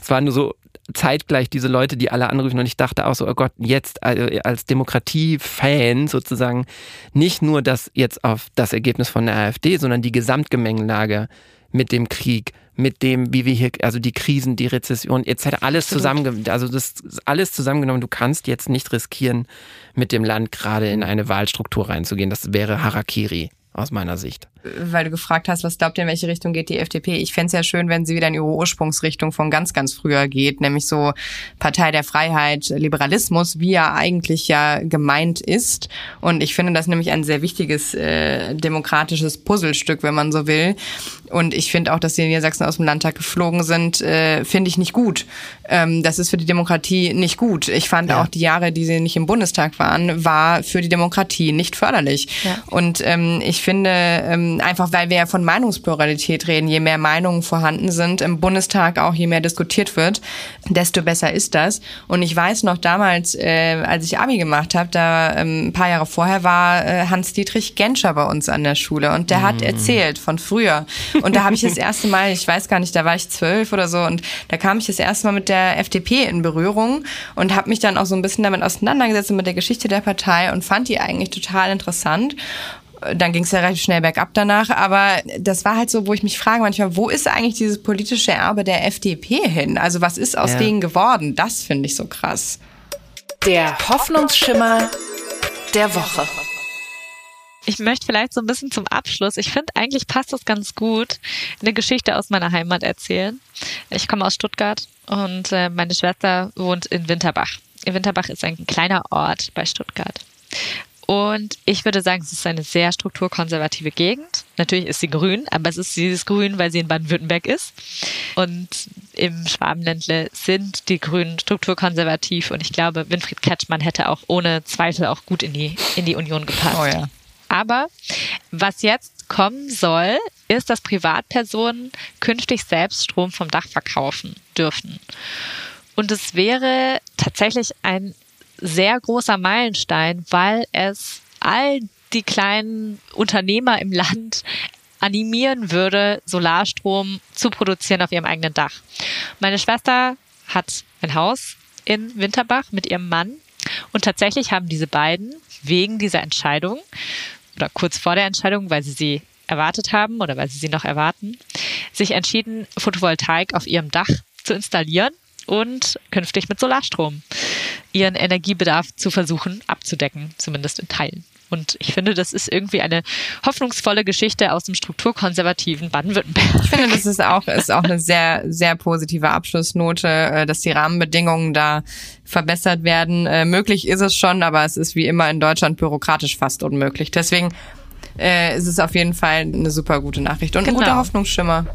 Es war nur so, zeitgleich diese Leute, die alle anrufen und ich dachte auch so, oh Gott, jetzt als Demokratie-Fan sozusagen nicht nur das jetzt auf das Ergebnis von der AfD, sondern die Gesamtgemengelage mit dem Krieg, mit dem, wie wir hier, also die Krisen, die Rezession etc. alles zusammengenommen, also das alles zusammengenommen. Du kannst jetzt nicht riskieren, mit dem Land gerade in eine Wahlstruktur reinzugehen. Das wäre Harakiri aus meiner Sicht weil du gefragt hast, was glaubt ihr, in welche Richtung geht die FDP? Ich fände es ja schön, wenn sie wieder in ihre Ursprungsrichtung von ganz, ganz früher geht, nämlich so Partei der Freiheit, Liberalismus, wie er eigentlich ja gemeint ist. Und ich finde das nämlich ein sehr wichtiges äh, demokratisches Puzzlestück, wenn man so will. Und ich finde auch, dass sie in Niedersachsen aus dem Landtag geflogen sind, äh, finde ich nicht gut. Ähm, das ist für die Demokratie nicht gut. Ich fand ja. auch die Jahre, die sie nicht im Bundestag waren, war für die Demokratie nicht förderlich. Ja. Und ähm, ich finde, ähm, einfach weil wir ja von Meinungspluralität reden. Je mehr Meinungen vorhanden sind im Bundestag, auch je mehr diskutiert wird, desto besser ist das. Und ich weiß noch damals, äh, als ich Abi gemacht habe, da ähm, ein paar Jahre vorher war äh, Hans-Dietrich Genscher bei uns an der Schule und der mm. hat erzählt von früher. Und da habe ich das erste Mal, ich weiß gar nicht, da war ich zwölf oder so und da kam ich das erste Mal mit der FDP in Berührung und habe mich dann auch so ein bisschen damit auseinandergesetzt mit der Geschichte der Partei und fand die eigentlich total interessant dann ging es ja relativ schnell bergab danach. Aber das war halt so, wo ich mich frage manchmal, wo ist eigentlich dieses politische Erbe der FDP hin? Also was ist aus ja. denen geworden? Das finde ich so krass. Der Hoffnungsschimmer der Woche. Ich möchte vielleicht so ein bisschen zum Abschluss, ich finde eigentlich passt das ganz gut, eine Geschichte aus meiner Heimat erzählen. Ich komme aus Stuttgart und äh, meine Schwester wohnt in Winterbach. Winterbach ist ein kleiner Ort bei Stuttgart. Und ich würde sagen, es ist eine sehr strukturkonservative Gegend. Natürlich ist sie grün, aber es ist dieses Grün, weil sie in Baden-Württemberg ist. Und im Schwabenländle sind die Grünen strukturkonservativ. Und ich glaube, Winfried Kretschmann hätte auch ohne Zweifel auch gut in die, in die Union gepasst. Oh ja. Aber was jetzt kommen soll, ist, dass Privatpersonen künftig selbst Strom vom Dach verkaufen dürfen. Und es wäre tatsächlich ein sehr großer Meilenstein, weil es all die kleinen Unternehmer im Land animieren würde, Solarstrom zu produzieren auf ihrem eigenen Dach. Meine Schwester hat ein Haus in Winterbach mit ihrem Mann und tatsächlich haben diese beiden wegen dieser Entscheidung oder kurz vor der Entscheidung, weil sie sie erwartet haben oder weil sie sie noch erwarten, sich entschieden, Photovoltaik auf ihrem Dach zu installieren und künftig mit Solarstrom ihren Energiebedarf zu versuchen abzudecken, zumindest in Teilen. Und ich finde, das ist irgendwie eine hoffnungsvolle Geschichte aus dem strukturkonservativen Baden-Württemberg. Ich finde, das ist auch, ist auch eine sehr, sehr positive Abschlussnote, äh, dass die Rahmenbedingungen da verbessert werden. Äh, möglich ist es schon, aber es ist wie immer in Deutschland bürokratisch fast unmöglich. Deswegen äh, ist es auf jeden Fall eine super gute Nachricht und genau. ein guter Hoffnungsschimmer.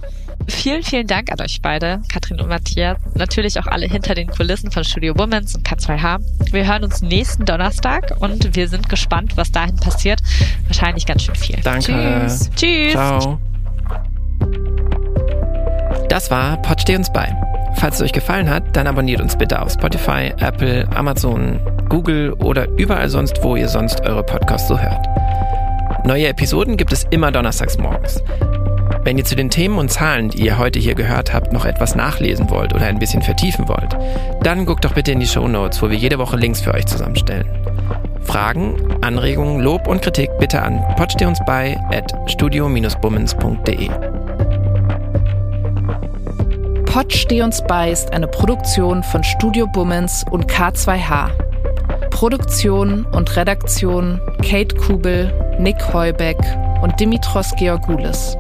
Vielen, vielen Dank an euch beide, Katrin und Matthias. Natürlich auch alle hinter den Kulissen von Studio Womans und K2H. Wir hören uns nächsten Donnerstag und wir sind gespannt, was dahin passiert. Wahrscheinlich ganz schön viel. Danke. Tschüss. Tschüss. Ciao. Das war Pod Steh uns bei. Falls es euch gefallen hat, dann abonniert uns bitte auf Spotify, Apple, Amazon, Google oder überall sonst, wo ihr sonst eure Podcasts so hört. Neue Episoden gibt es immer donnerstags morgens. Wenn ihr zu den Themen und Zahlen, die ihr heute hier gehört habt, noch etwas nachlesen wollt oder ein bisschen vertiefen wollt, dann guckt doch bitte in die Show Notes, wo wir jede Woche Links für euch zusammenstellen. Fragen, Anregungen, Lob und Kritik bitte an potstehungsbei at studio-bummens.de. Pod ist eine Produktion von Studio Bummens und K2H. Produktion und Redaktion Kate Kubel, Nick Heubeck und Dimitros Georgoulis.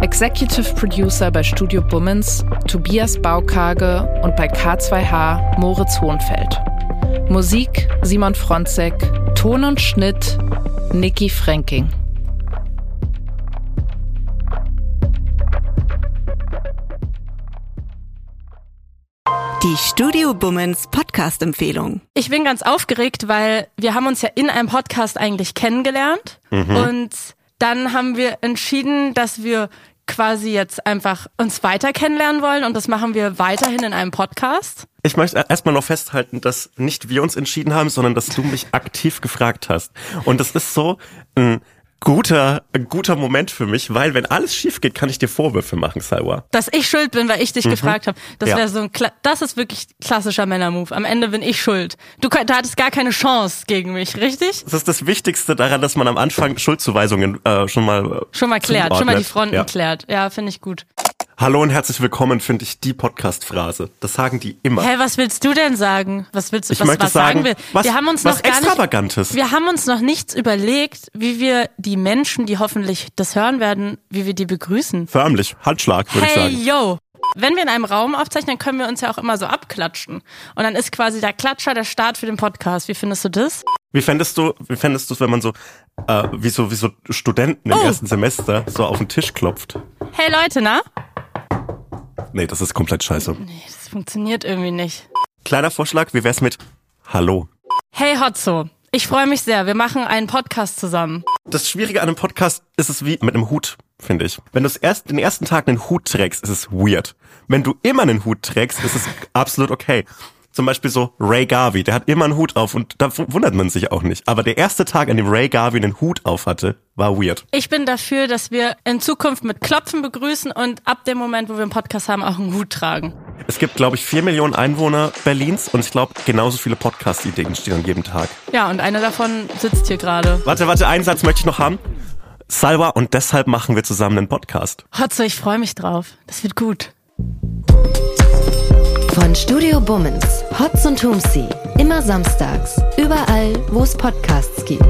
Executive Producer bei Studio Bummens Tobias Baukage und bei K2H Moritz Hohnfeld. Musik Simon Fronzek, Ton und Schnitt Niki Fränking. Die Studio Bummens Podcast-Empfehlung. Ich bin ganz aufgeregt, weil wir haben uns ja in einem Podcast eigentlich kennengelernt und dann haben wir entschieden, dass wir quasi jetzt einfach uns weiter kennenlernen wollen und das machen wir weiterhin in einem Podcast. Ich möchte erstmal noch festhalten, dass nicht wir uns entschieden haben, sondern dass du mich aktiv gefragt hast. Und das ist so ein guter, guter Moment für mich, weil wenn alles schief geht, kann ich dir Vorwürfe machen, Salwa. Dass ich schuld bin, weil ich dich gefragt habe. Das Ja. wäre so ein Kla das ist wirklich klassischer Männermove. Am Ende bin ich schuld. Du, du hattest gar keine Chance gegen mich, richtig? Das ist das Wichtigste daran, dass man am Anfang Schuldzuweisungen äh, schon mal äh, Schon mal klärt, schon mal die zuordnet. Fronten Ja. klärt. Ja, finde ich gut. Hallo und herzlich willkommen, finde ich die Podcast-Phrase. Das sagen die immer. Hä, was willst du denn sagen? Was willst du? Ich was, möchte was sagen, wir? was- wir haben uns was noch gar nicht, Extravagantes. Wir haben uns noch nichts überlegt, wie wir die Menschen, die hoffentlich das hören werden, wie wir die begrüßen. Förmlich, Handschlag, würde ich Hey, sagen. yo! Wenn wir in einem Raum aufzeichnen, können wir uns ja auch immer so abklatschen. Und dann ist quasi der Klatscher der Start für den Podcast. Wie findest du das? Wie fändest du, wie fändest du es, wenn man so, äh, wie so, wie so Studenten im Oh. ersten Semester so auf den Tisch klopft? Hey Leute, na? Nee, das ist komplett scheiße. Nee, das funktioniert irgendwie nicht. Kleiner Vorschlag, wie wär's mit Hallo? Hey Hotzo, ich freue mich sehr. Wir machen einen Podcast zusammen. Das Schwierige an einem Podcast ist es wie mit einem Hut, finde ich. Wenn du erst, den ersten Tag einen Hut trägst, ist es weird. Wenn du immer einen Hut trägst, ist es absolut okay. Zum Beispiel so Ray Garvey, der hat immer einen Hut auf und da wundert man sich auch nicht. Aber der erste Tag, an dem Ray Garvey einen Hut auf hatte, war weird. Ich bin dafür, dass wir in Zukunft mit Klopfen begrüßen und ab dem Moment, wo wir einen Podcast haben, auch einen Hut tragen. Es gibt, glaube ich, vier Millionen Einwohner Berlins und ich glaube, genauso viele Podcast-Ideen entstehen an jedem Tag. Ja, und eine davon sitzt hier gerade. Warte, warte, einen Satz möchte ich noch haben. Salwa, und deshalb machen wir zusammen einen Podcast. Hotzo, ich freue mich drauf. Das wird gut. Von Studio Bummens, Hotz und Humsi. Immer samstags. Überall, wo es Podcasts gibt.